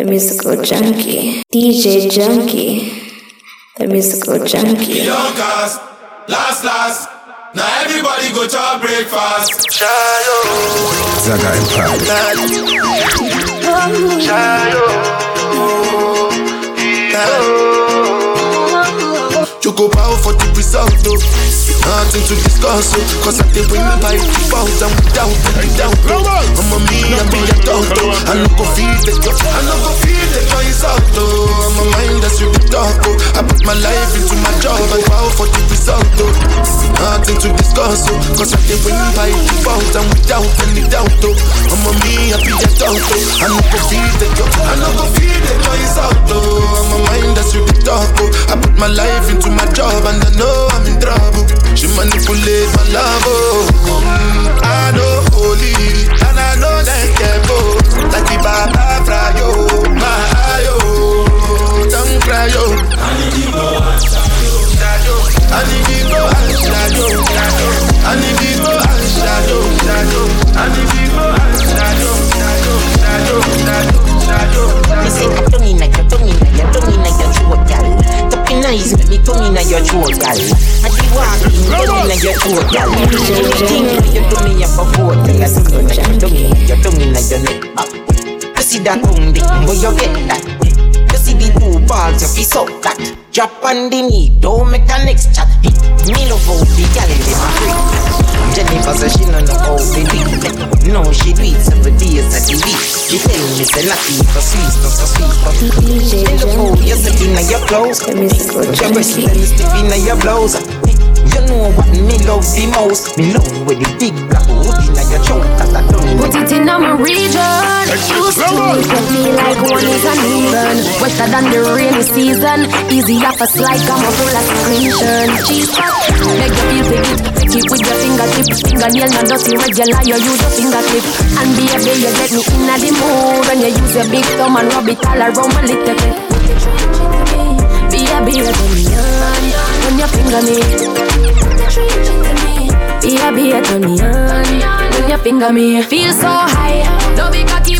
the musical junkie. DJ Junky, the musical junkie. Young cast, last, last. Now everybody go to breakfast. Shayo. Zaga Empire. Shayo. You go bow for the result, though. Nothing to discuss, so Cause I did win by default. And without any doubt I'm a me, I'm be a doctor I no go feed the joy, I no go feed the joy is out though I'm a mind that's with the talk, oh I put my life into my job and wow for the result, though Nothing to discuss, so Cause I did win by default. And without any doubt, though I'm a me, I'm be a doctor I no go feed the joy, I no go feed the joy is out though I'm a mind that's with the talk, oh I put my life into my job and I know I'm in trouble she manipulate my love, oh. Your throat, girl. I keep walking, tongue in your throat, girl. Everything you do me up boat, girl. I see you like your tongue your tongue in your neck. You see that tongue, where you get that? You see the two balls, you feel so that. Drop on the knee, don't make a next chat. Hit me love how the girl in my free. Jennifer says she don't know how they do it. No, she do it seven days a week. She tell me say not for sweet, not for sweet, but DJ Tell the fool you step in your clothes. the musical Your breast junkie. and step in your blouse. You know what me love the most. Me love with the big black hood in your throat. That I don't Put it in my region. Used to look at me like one is uneven. Wetter than the rainy season. Easy off a slide, come up full of screenshot. Cheese pop, make you feel pick it. Pick it with your fingertip. Fingernail not dirty, regular, you use your fingertip. And be a baby, you get me in the mood. When you use your big thumb and rub it all around my little bit. Baby, you turn. When you finger me. Baby, you turn me on. When you finger me, feel so high. Don't be cocky,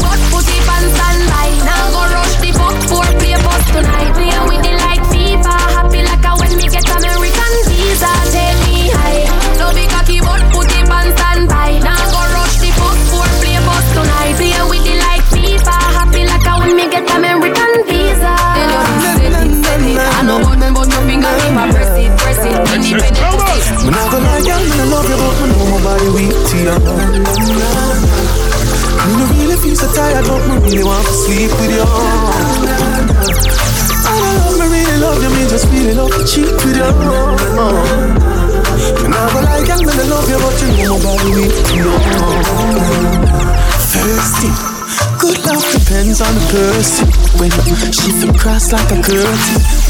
person. When she feel cross like a curtain,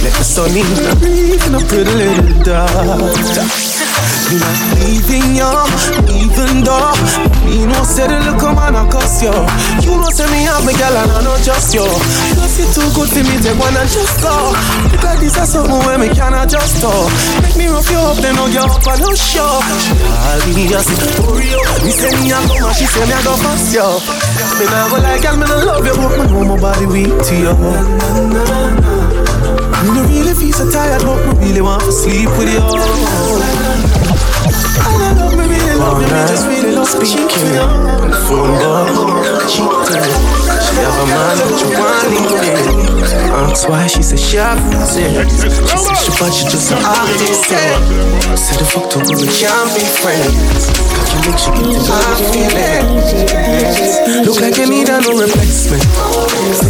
let the sun in breathe in a pretty little daughter. Me not leaving you, even though me no say the look on and cuss you. You know say me have me girl and I not just you. Cause you too good for me, take and just go. Because this is something where me cannot just do. Make me rough you up, then hug you up and no show. I'll be just story up. Me say me a come and she say me a go fast you. Me not go like girl, me no love you, but me know my body weak to you. Me no really feel so tired, but me really want to sleep with you. You. on the phone, boy. Cheating. She have a man, but you want me. Ask why said she have nothing. She said she but she just an artist. Said the fuck to me, we can't be friends. Got you make she get my feelings. Look like you need a no replacement.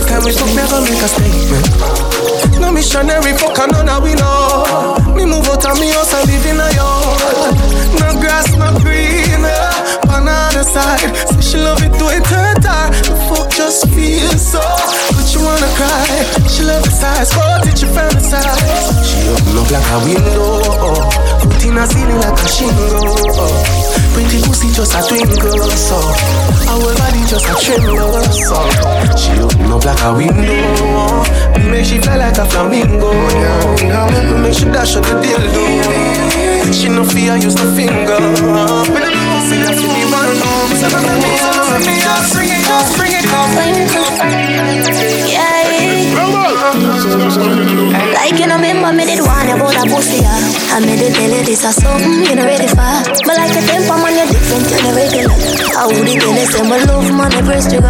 Time we talk, never make a statement. No missionary, fuck and none we know. Me move out of me house and live in a yard. No grass, no green. Other side, say she love it to it hurt her. The fuck just feels so. But you wanna cry. She love the size, but did you fantasize? She open up like a window. Put in a ceiling like a shingle. Pretty pussy just a twinkle, so our body just a tremble, so she open up like a window. Make she fly like a flamingo. We make she dash out the dildo. She no fear, use no finger. Say that to me one room, say that to me, say like you know, remember me did one about a pussy yeah. I made it tell you this is something you know ready for But like a temper man, you're different, you're the regular I would it tell you, say my love, man, the breast you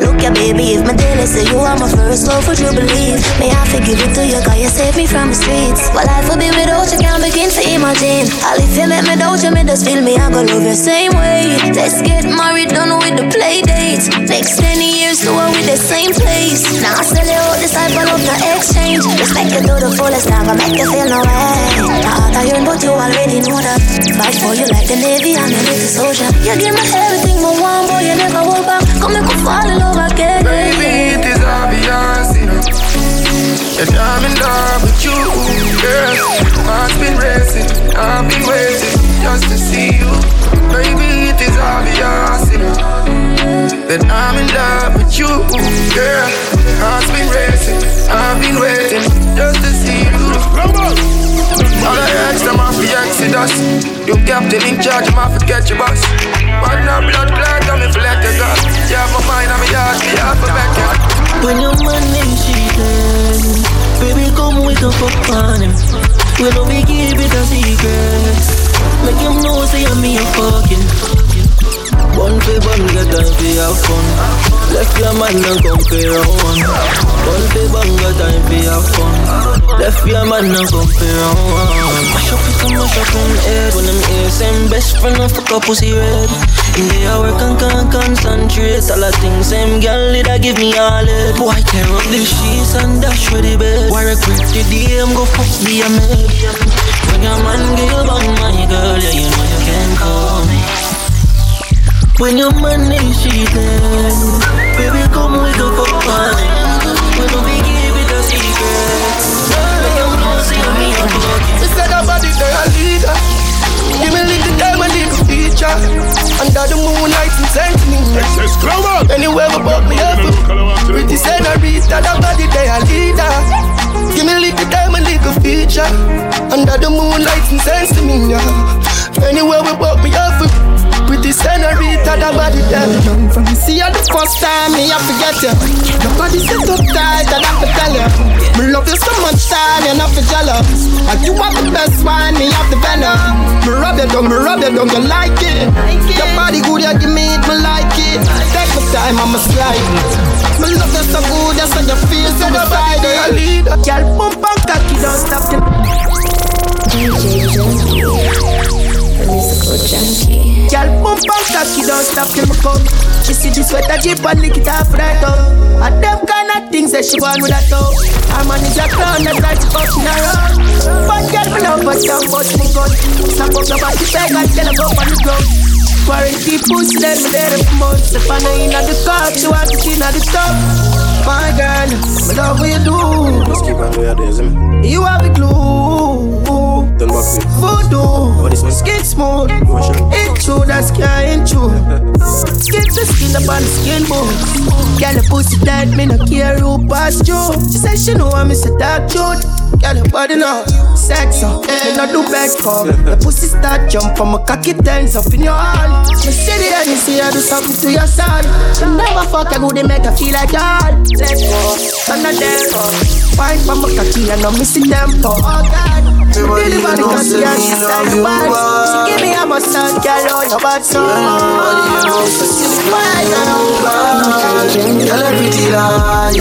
Look ya baby, if my tell you, say you are my first love, would you believe? May I forgive it to you, cause you saved me from the streets My life would be without you, can't begin to imagine. All if you make me doubt you, me just feel me, I go love you same way. Let's get married, done with the play dates. Next 10 years, do it with the same place. Now I sell you out this type of no exchange. Respect you to the fullest, never make you feel no way. Not out of but you already know that. Fight for you like the Navy, I'm a little soldier. You give me everything, but one boy, you never hold back. Come and go fall in love again. That I'm in love with you, girl. Heart's been racing, I've been waiting just to see you. Baby, it is obvious, you. That I'm in love with you, girl. Heart's been racing, I've been waiting just to see you. All the ex, them off the exodus. You captain in charge, I'm off get your boss. But no blood clot, I'm if let you go. You have my mind, I'm a yard, me half a becker. Man and one. One for one, get time for have fun. Left your man and compare one. Mash up it and mash up on head. When them here, same best friend of fuck up pussy red. In the hour can can concentrate. All the things same girl did I give me all it. Boy, I tear up the sheets and dash for the bed. Why regret the day I'm go fuck be a maid. When your man give you my girl, yeah you know you can call me. When your money cheating, baby, come we go for fun. We don't be give it a secret. Make them know see me a fucking. She said nobody they a leader. Give me little time and little feature. Under the moonlight and send me. Anywhere we bought me up. Pretty senorita, nobody they a leader. Give me little time and little feature. Under the moonlight and send me. Anywhere we bought me up. Pretty senorita, that body there. From me see you the first time, me I forget you. Nobody set up tight, and I have to tell you. Me love you so much time, you're not for jealous. And you are the best one, me have the venom. Me rub you down, me rub you down, you like it. Your body good, you give me it, me like it. Take my time, I'ma slide. Me love you so good, that's how you feel so beside it. Girl, pump and cocky, don't stop you. DJ Junky, the musical junkie. Girl, pump and cocky, don't stop till me come. She see this sweater jeep and lick it off right up. And them kind of things that she want with a toe. Her man is a clown, that's like she fucking around. But girl, me love but don't bust me gun. Snap up your body, beg and tell her go on the ground. Quarantine pussy, then me there for months. If I know in the car, she want to see in the top. My girl, me love what you do. Just keep on doing this, me. You have a glue. Turn back to Voodoo, skin smooth. True, that's sky ain't true. Skin to skin up on the skin bone. Girl, the pussy tight, me no care who pass you. She said she know I'm Mr. Dark Jude. Girl, your body now, sex up. Me no do back up. The pussy start jump from my cocky turns up in your hand. Me see the and you see I do something to your son. She never fuck a good, they make her feel like y'all. Let's go, turn the dance Wine from my cocky I'm missing tempo. Oh God. Everybody knows that me love you bad. She give me a massage, girl, on your bad so Everybody knows that me love you bad. Girl, a pretty lies,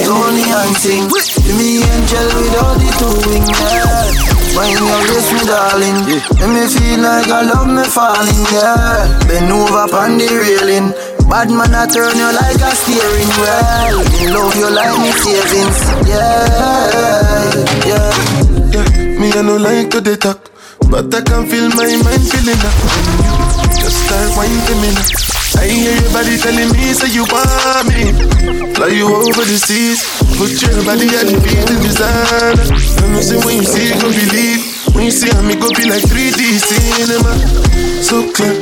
Tony and sing. Give me angel with all the two wings, yeah. Mind your waist, me darling. Make me feel like I love me falling, yeah. Bend over on the railing. Bad man, I turn you like a steering wheel. Me love you like me savings, yeah, yeah. Me, I no like to they talk, but I can feel my mind feeling up. Just start whining to me now. I hear your body telling me, say you want me. Fly you over the seas, put your body at the feet of design. And you say when you see, gon' believe. When you see me, go be like 3D cinema. So clear,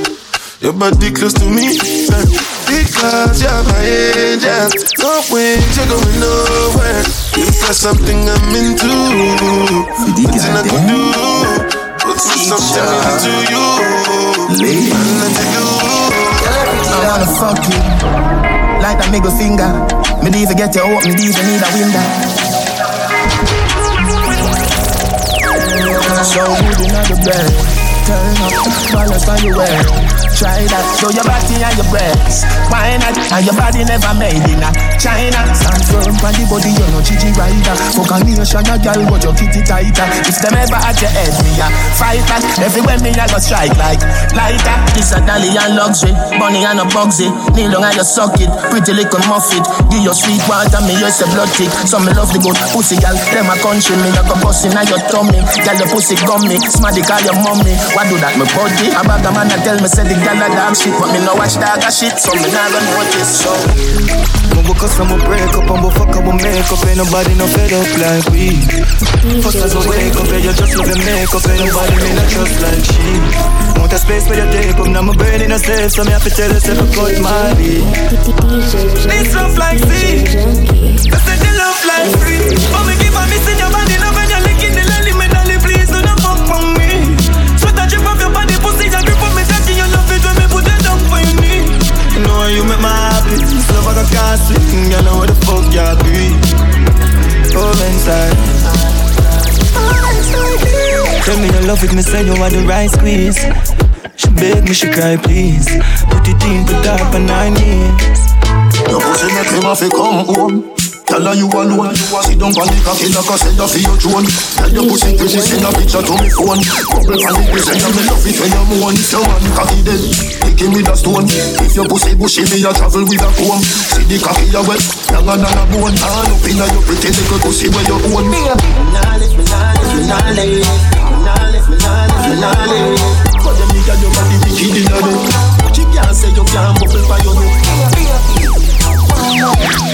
your body close to me. uh, Because you're my angel. No way, you're going nowhere. You got something I'm into. A middle finger. Me even get you out, me even need a window. So good in the bed. Turn up, balance on your way. Try that, show your body and your breasts. Why not? And your body never made in a China. Stand firm on the body, you know Gigi rider. Fuck a nation, a girl, but your kitty tighter. If them ever at your head, me a fight that. Everywhere me a go strike like lighter. This a dolly and luxury, bunny and a bugsy. Kneel down and you suck it, pretty little muffet. Give your sweet water, me use a blood tick. Some me love the good pussy, girl. Them a country, me a go bust in your tummy. Girl, your pussy gummy, smarty call your mommy. Why do that, me body? A bag of man a tell me say the girl a dog shit, but me no watch dog a shit, so me nah gonna notice. So. Mumbo cause I'm a break up, I'm fuck up, I'm make up, ain't nobody no fed up like we. First as I wake up, yeah, you just love your makeup, ain't nobody me not trust like she. Want a space where you take up, now my brain in a safe, so me have to tell yourself I cut my beat. This love like sea, said the love like free. Oh, me keep on missing your a castle, you know what the fuck you be. Inside. Tell me you love it, me say you are the right squeeze. She beg me, she cry, please. Put it in, put up on nine knees. Pussy come home. Tell her you alone. Sit down on the cocky like said that for your drone. Tell your pussy pretty, send a picture to me phone. Couple on the prison, and me love it when you moan. If your man cocky dead, kick him with a stone. If your pussy bushy, me a travel with a comb. See the cocky you wet, younger than a bone. All up inna your pretty little pussy where you own. Me, nah lift me, nah lift me, lift me, lift me, lift me. But them nigga your body wicked inna them. She can't say you can't bubble for your Go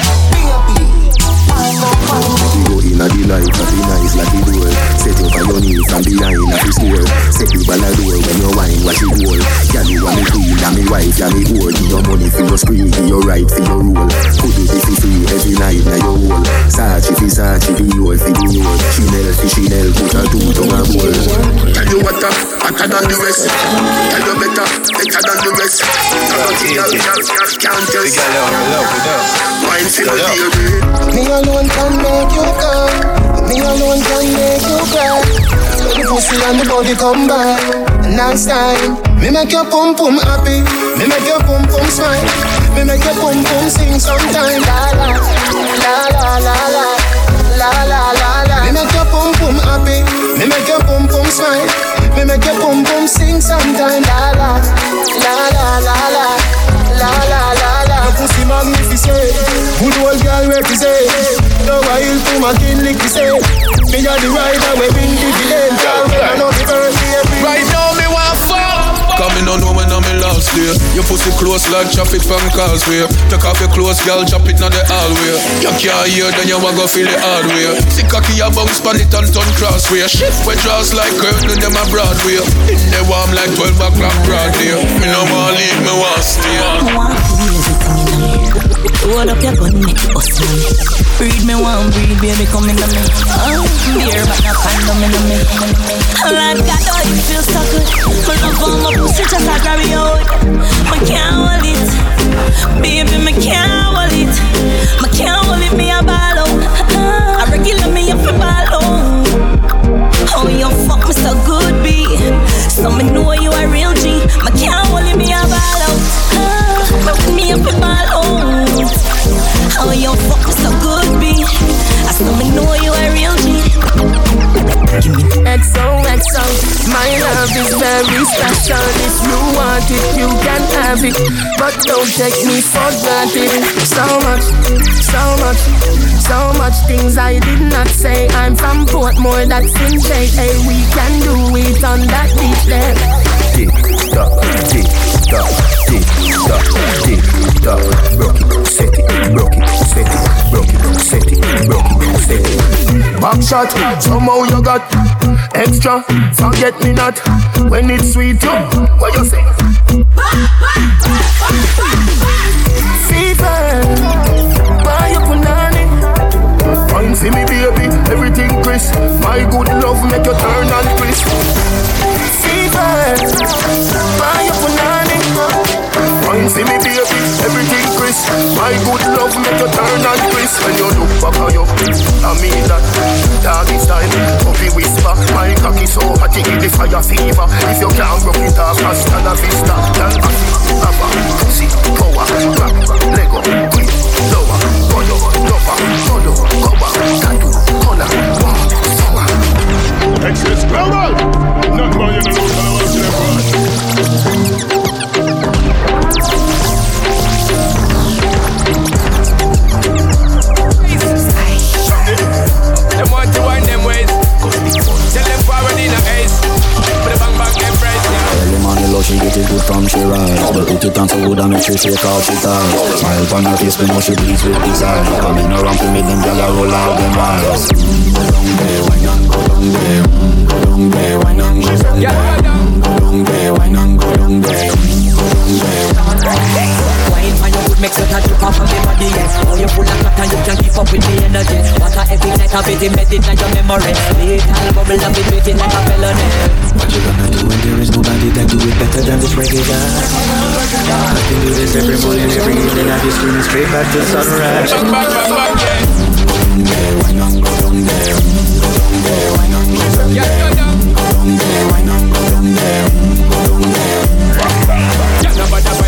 inna the light, happy nice like the door. Set up on your knees and behind a fi score. Set the ball a door when you wine, watch it roll. Girl, you a me queen, a me wife, a me whore. Give your money for your spree, give your right for your roll. Put it fi free every night na your hole. Sachi fi Sachi, fi your fi the your. Chanel fi Chanel, put a two tongue a bowl. Tell you what, uh, hotter than the rest. Tell you better, better than the rest. Nothing else can't test. Wine for the baby. Me alone can make you come. Me alone can make you cry. Let the pussy and the body come back. Nice time. Me make your pum pum happy. Me make your pum pum smile. Me make your pum pum sing sometime. La la la la la la la la la la. Me make your pum pum happy. Me make your pum pum smile. Me make your pum pum sing sometime. La la la la la la la la la la. Pussy magnificent. Good old girl represent. No while to my kin lick the same. Me a the rider we win the villain. I know the birthday fuck Coming on know when I'm in last day Your pussy close like traffic from causeway Take off your clothes, girl, drop it on the hallway. You can't hear, then you want go feel the hard way See cocky a bounce pan it and turn crossway. Shift with draws like curtain, them a Broadway. In the warm like 12 o'clock broad day Me no want leave, me want stay. Load up your gun, make it bust man Breed me one, breed baby, come in me. Uh, oh, beer, but not condom in me Lord God, oh, it feels so good. My love for my pussy, just like it out I can't hold it. Baby, me can't hold it. Me can't hold it, me a ball out uh-uh. I regular me up a ball out Oh, you fuck me so good, B. So me know love is very special. If you want it, you can have it. But don't take me for granted. So much, so much, so much things I did not say. I'm from Portmore, that's in J. Hey, we can do it on that beach there. Tick tock, tick tock, tick set it, set it, set it, set it. Back shot, somehow you got extra. Forget me not when it's sweet. You, what you say? Fever, buy your punani. For me, baby, everything crisp. My good love make you turn and crisp. Fire up punani. Wine see me baby, everything crisp. My good love make you turn and crisp when you look back on your I mean that doggy style, puppy whisper. My cocky so hot it give me fire fever. If you can't rock it off, hasta la vista. She tongue Smile on her face, know she pleased with this in your memory. Lethal bubble of it waiting like a felony. What you gonna do when there is nobody that do it better than this reggae guy? I can do this every morning, every evening. I just screaming straight back to sunrise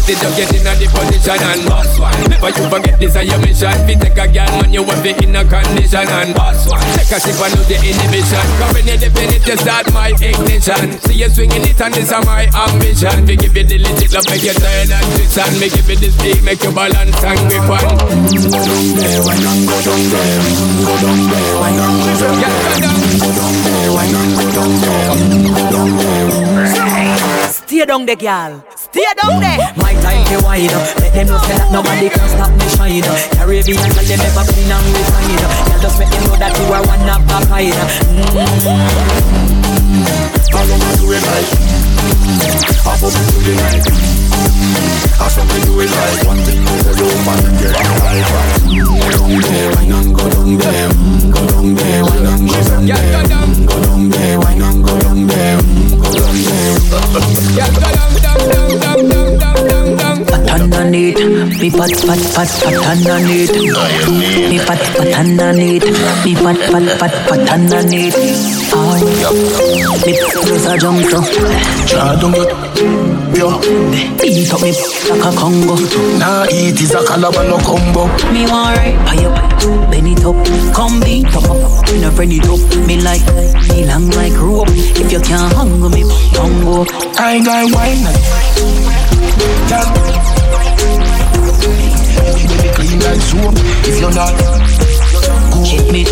But it just get in the position and boss one. Never you forget this is your mission. Fi take a girl man, you want be in a condition and boss one. Take a sip and lose the inhibition. Come when in it, you start my ignition. See you swinging it and this is my ambition. Me give you the legit love, make you turn and twist and me give you the speed, make you balance and grip on. Go down there, wine and go down there. Go down there, wine and go down there. Go down there, wine and go down there. Go down there. Stay down there, girl. Stay down there. Mm. My time to wide up. Let them know say that nobody can stop me shine. Caribbean girl, them never clean and resign. Girl, just make them know that you are one of a kind. I wanna do it like I hope you do it like I saw me do it like One thing you hold on man get me like Go down there, wine and go down there. Go down there, wine and go down there. Go down there, wine and go down there. Go down there. Pat underneath, me pat pat pat pat underneath. Me pat pat underneath, me pat pat pat pat underneath. Oh, me close a jump so. Try to get yo up me like a Congo. Nah eat is a combo Me want right, bend it up, come beat up, it up. Me like, me long like rope. If you can't hang me, hang go. I got wine Girl Baby clean like soap If you're not Check me,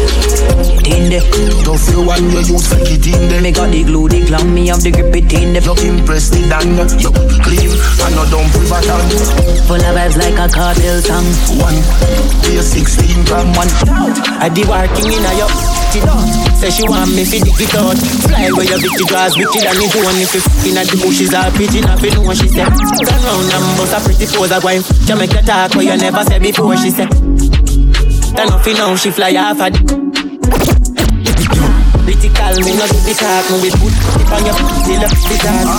in there. Don't feel one you use for it in there Me got the glue, the glam, me have the grip it in there. You impress the dan You clean and no dump river down Full of vibes like a cartel song. One a 16 gram One I be working in a yo it. Say she want me fi dig it out. Fly where your bitch grass wicked and it one if you in at the bushes are pigeon up in what she said. Turn round and bust a pretty pose a wine. She make you talk what you never said before. She said. Turn off it now she fly off a Critical, me no do the talk, me with put it on your till up the dance.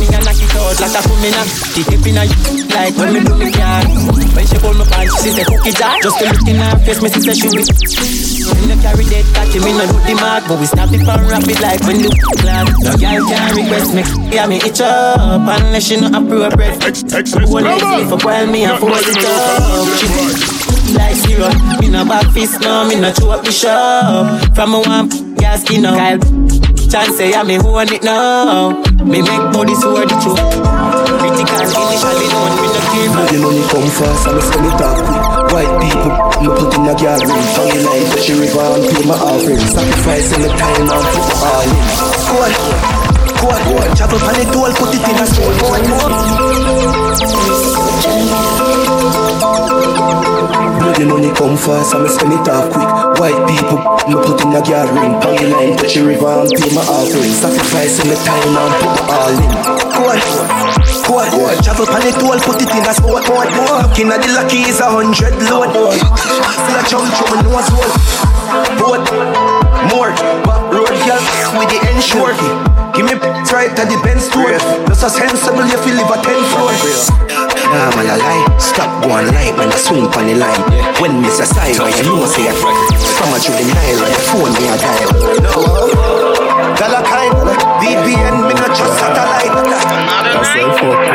Me and knock it out like a kumina. Kick it in a like when me do me car. When she pull my pants, she say cookie jar. Just to look in her face, me see say she with. Me no carry dead catchy, me no do the mark, but we snap it and wrap it like when the class. No girl can request me, yeah me itch up unless she no appropriate. Whole legs for while me and fold it up. She like syrup, me no back fist no, me no chew up the shop. From a one gas skin up, Kyle. Chance say yeah me own it now. Me make body sword it through. Critical initially known, me no care. The money come fast and me spend it off quick White people, me put in a gathering From the line to the river and pay my offering. Sacrificing the time and put my all in. Go on, go on, go on. Travel pan it all, put it in a soul Go on, go on The money come fast me spend it off quick White people, me put in a gathering From the line to the river and pay my offering Sacrificing the time and put my all in Go on, Go on, go on, travel pan it all, put it in a sport mode. Looking at the lucky is a hundred load. Still a chum chum and nose hole. Boat, more, back road girl with the ensure. Give me right at the Benz store. Just a sensible you live a ten floor. Nah, man, I lie. Stop going light when I swing on the line. When miss a side, when you know say it. From a through the Nile, on the phone me a dial. Gala kind, VPN, me not just satellite. Yourself up,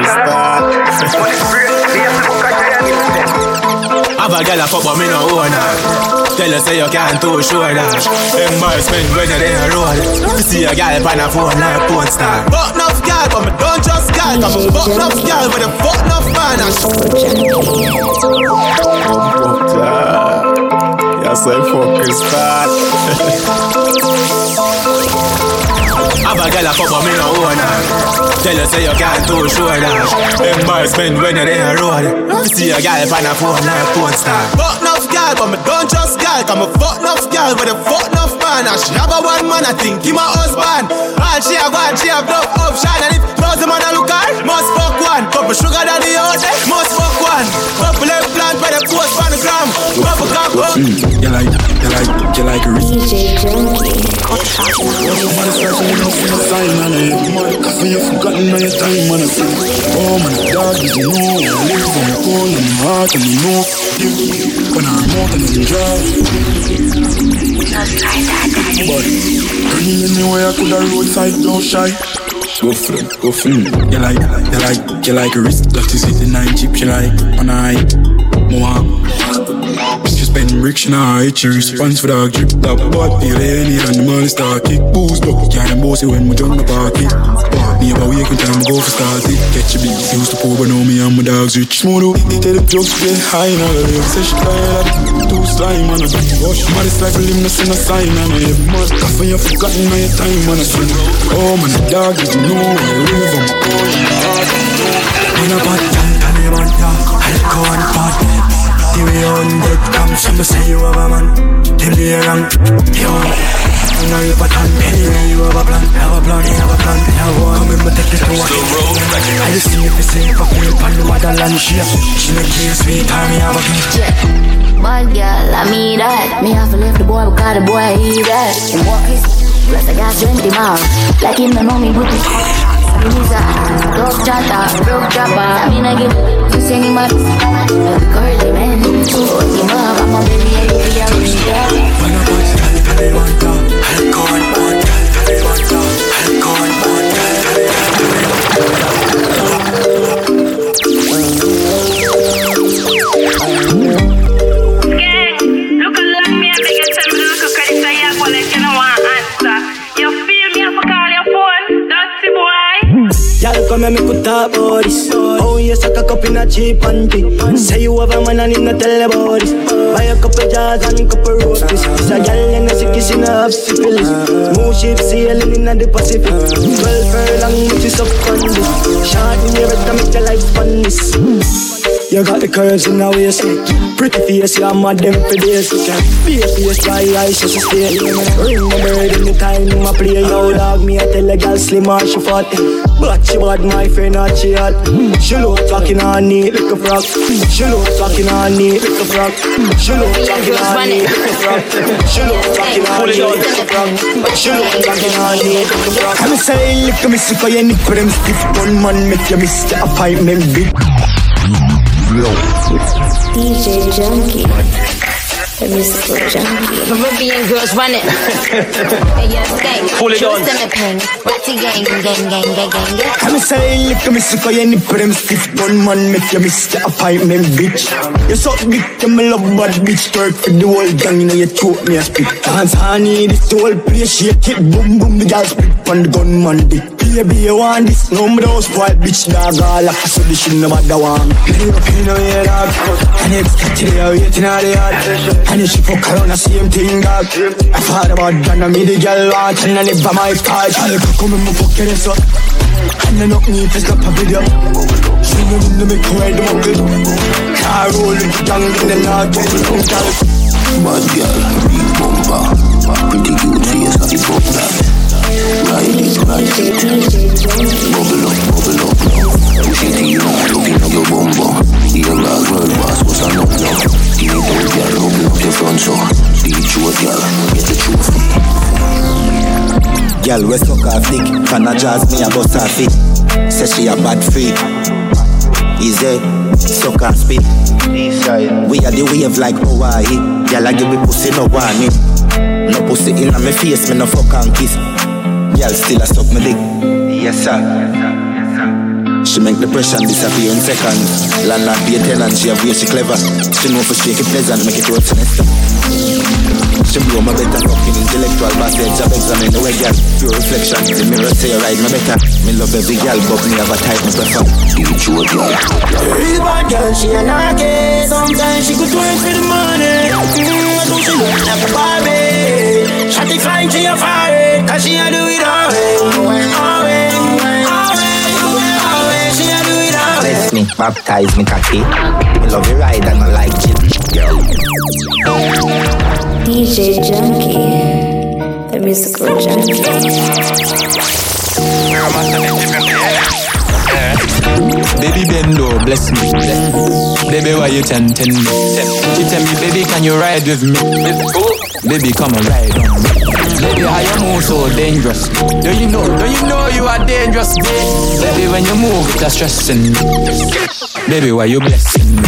Have a girl a fuck but me no own her. Tell her say you can't too sure that. Embarrassment when you're in a road. You see a girl on a phone like porn star. Fuck enough girl but me don't just girl Cause me fuck enough girl but them fuck enough man. Yourself up, Crystal Have a girl a fuck but me no own her. Tell her say you can't too sure that. Embarrassment when you're there road. See a girl on a phone like porn star. Fuck enough girl, but me don't trust girl. Cause me fuck enough girl, but a fuck enough man. And she have a one man, I think he my husband. All she have one, she have no option. And if close the man a look her, must fuck one. Couple sugar daddy out there, must fuck one. Couple implant by the post on the gram. Couple cock up. You like, you like, you like a DJ Junky. sign on it. Cause you forgotten all your time on it. Oh man, dog, did you know? I live on my phone and my heart and you know. When I'm out and I'm dry. But anyway, I could have roadside, don't shy. Go it, go it. You like, you like, you like a wrist that is sitting nine chip. You like on high, more. She spend rich, in her high, she response for dog drip. That boy feel any and the money start kick. Boost up, can't bossy when we jump the party. Me about wake time, go for start. Catch a beat, used to pour, but now me and my dogs rich. Smooth out, tell the jokes get high in all the way. Say she tired of two slime on a Wash mad, it's like a limb, no send a sign on a mad. Cause when you forgotten all your time on a swing. Oh man, the dog you know, I live on my own. In a bad girl, tell me about ya I go on bad The way on dead come Some say you have a man. Them they wrong Yo. You know you pattern Anyway you have a plan. Have a plan, have a plan. Have one Come in, but take this to one I just see if it's safe Fuck with on the motherland She She make you sweet Tell me have a kid Bad girl, I mean that. Me have to leave the boy because the boy he that. And walk his plus I got 20 miles. Like him don't know me with his Dog. I mean I give to sing him out. Curly up, I'm a baby, I wish. When a time I bad girl tell me one time I go on bad girl tell me me talk about this. Oh, you suck a cup in a cheap panty. Say you have a man and tell about this. Buy a couple jars and couple roasties. It's a gal and a sick kissing a half syphilis. Smooth ship sailing in the Pacific. Twelve furlong, which is up on this. Short in the better make your life fun this. You got the curves in the waist Pretty face, you're mad them for days Face face, my eyes just stay Ring the bird in the time I play Yo dog, me I tell a girl slim or she fat. But she bad, my friend not she hot. She look talking on neat like a frog She look talking on neat like a frog She look talking on neat like a frog She look talking on neat like a frog She look talking on neat like a frog I'm saying, look at me, sick of your nick for them stiff One man make you miss the appointment big DJ Junky. The musical junkie. Peruvian girls run it. hey, yo, stay. Pull it on. stomach pain. Ratty gang, gang, gang, gang, gang, gang. I'm saying, look at me, sick of your nip for stiff One man make you miss the appointment, bitch You suck dick, you me love bad bitch Work for the whole gang, you know you choke me a spit Dance honey, this whole place Shake it, boom, boom, the girl spit on the gunman dick Baby, you want this? No, me don't spoil bitch, dog All up, so this shit nobody want me up in the way, dog. And it's they are waiting out the yard And she fuck around, the same thing, dog I thought about that, and me the girl watching And if I'm my car, I'll come in my pocket, so and then up me face up a video. Swinging in the make way the muckle Car rolling down in the north Bad girl, big bumper. Pretty cute face, got the bumper Ride it, Bubble up, bubble up now Push it in looking at your bumper Ear glass, world boss, what's a no now Give it out, girl, open up your front so it through, girl, get the trophy Girl, we suck her dick. Can a jazz me a bust her feet Say she a bad freak. Easy, suck her spit. We are the wave like Hawaii. Girl, I give me pussy no warning. No pussy in my face, me no fuck and kiss Girl, still a suck me dick. Yes sir. She make the pressure disappear in seconds. Landlord be a tenant, she have way she clever. She know for shake it pleasant, make it work sinister She blow my better fucking intellectual passage Job examine the way girl, pure reflection The mirror say I ride my better. Me love every girl, but me have a type me prefer. Give it to a girl. Real bad girl, she a knocky Sometimes she could twerk for the money. Mm, I do she look like a Barbie. Shotty flying, she a fire and she a do it all way, me, baptize me, cocky. Me love you right and I like it. DJ Junky, the musical junkie. Baby bendo, bless me. Baby, why you tempting me? She tell me, baby, can you ride with me? With who? Baby, come and ride on. Baby, how you move so dangerous? Do you know? Do you know you are dangerous? Baby, when you move, it's stressing me. Baby, why you blessing me?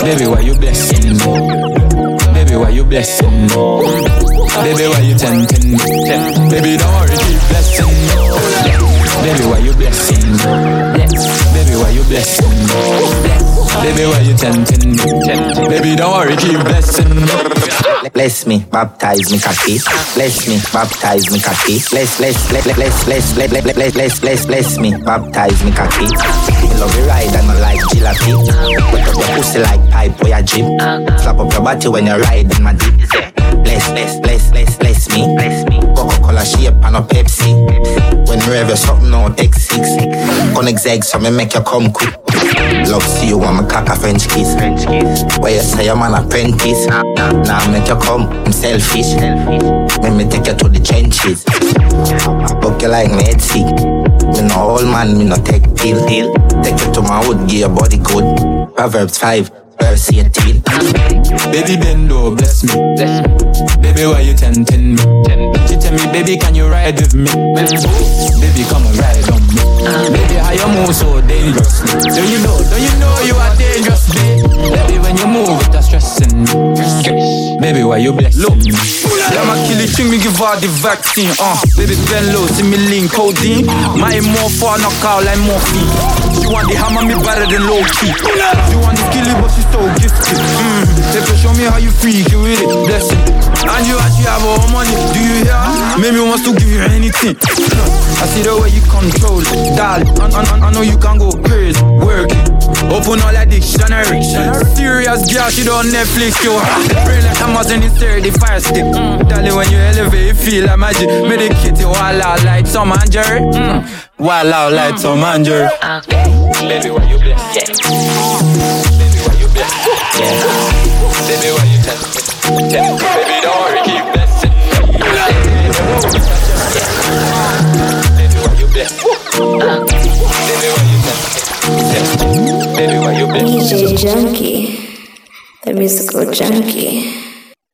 Baby, why you blessing me? Baby, why you blessing me? Baby, why you tempting me? Baby, don't worry, keep blessing me. Baby, why you blessing me? Baby, why you blessing me? Baby, why you tempting me? Baby, don't worry, keep blessing me. Bless me, baptize me cocky. Bless me, baptize me cocky. Bless, bless, bless, bless, bless, bless, bless, bless, bless, bless, bless me, baptize me cocky. Love you ride and I like jalopy. Put up your pussy like pipe or your jeep. Slap up your body when you ride in my deep. Bless, bless, bless, bless. Bless me. Coca-Cola shape and a Pepsi. When you rev you something on X6. Connect eggs so me make you come quick. Love see you want me cock a French kiss. French kiss. Where you say I'm an apprentice. Now make you come, I'm selfish. Let me take you to the trenches. Book you like me sick. Me no old man, me no take pill. Take you to my wood, give your body good. Proverbs 5, verse 18. Baby Bendo, bless me. Baby, why you tempting me? She tell me, baby, can you ride with me? Baby, come and ride on me. Baby, how you move so dangerous? Do you know? Do you know you are dangerous, babe? Baby, when you move, it's stressing me. Baby, why you blessing me? Yeah, my kill it, me give her the vaccine. Uh, baby, bend low, see me lean codeine. My more for knock out like morphine. She want the hammer, me better than low key. She want the kill but she so gifted. Mm. Baby, show me how you freak you with it, bless it. And you actually have all money, do you hear? Maybe wants to give you anything. I see the way you control it, darling. I, I, I know you can go crazy, work it. Open all that dictionary. Serious girl, she don't Netflix, yo. Brain like Amazon the fire stick. Mm. Darling, when you elevate, you feel like magic. Medicate you all out like Tom and Jerry. Mm. Wild out like Tom and Jerry. Baby, why you bless? Baby, why you bless? Baby, why you tempting me? Baby, don't worry, keep blessing me. Baby, why you bless? Baby, why you tempting me? Baby, why you bless? DJ Junky, the musical junkie.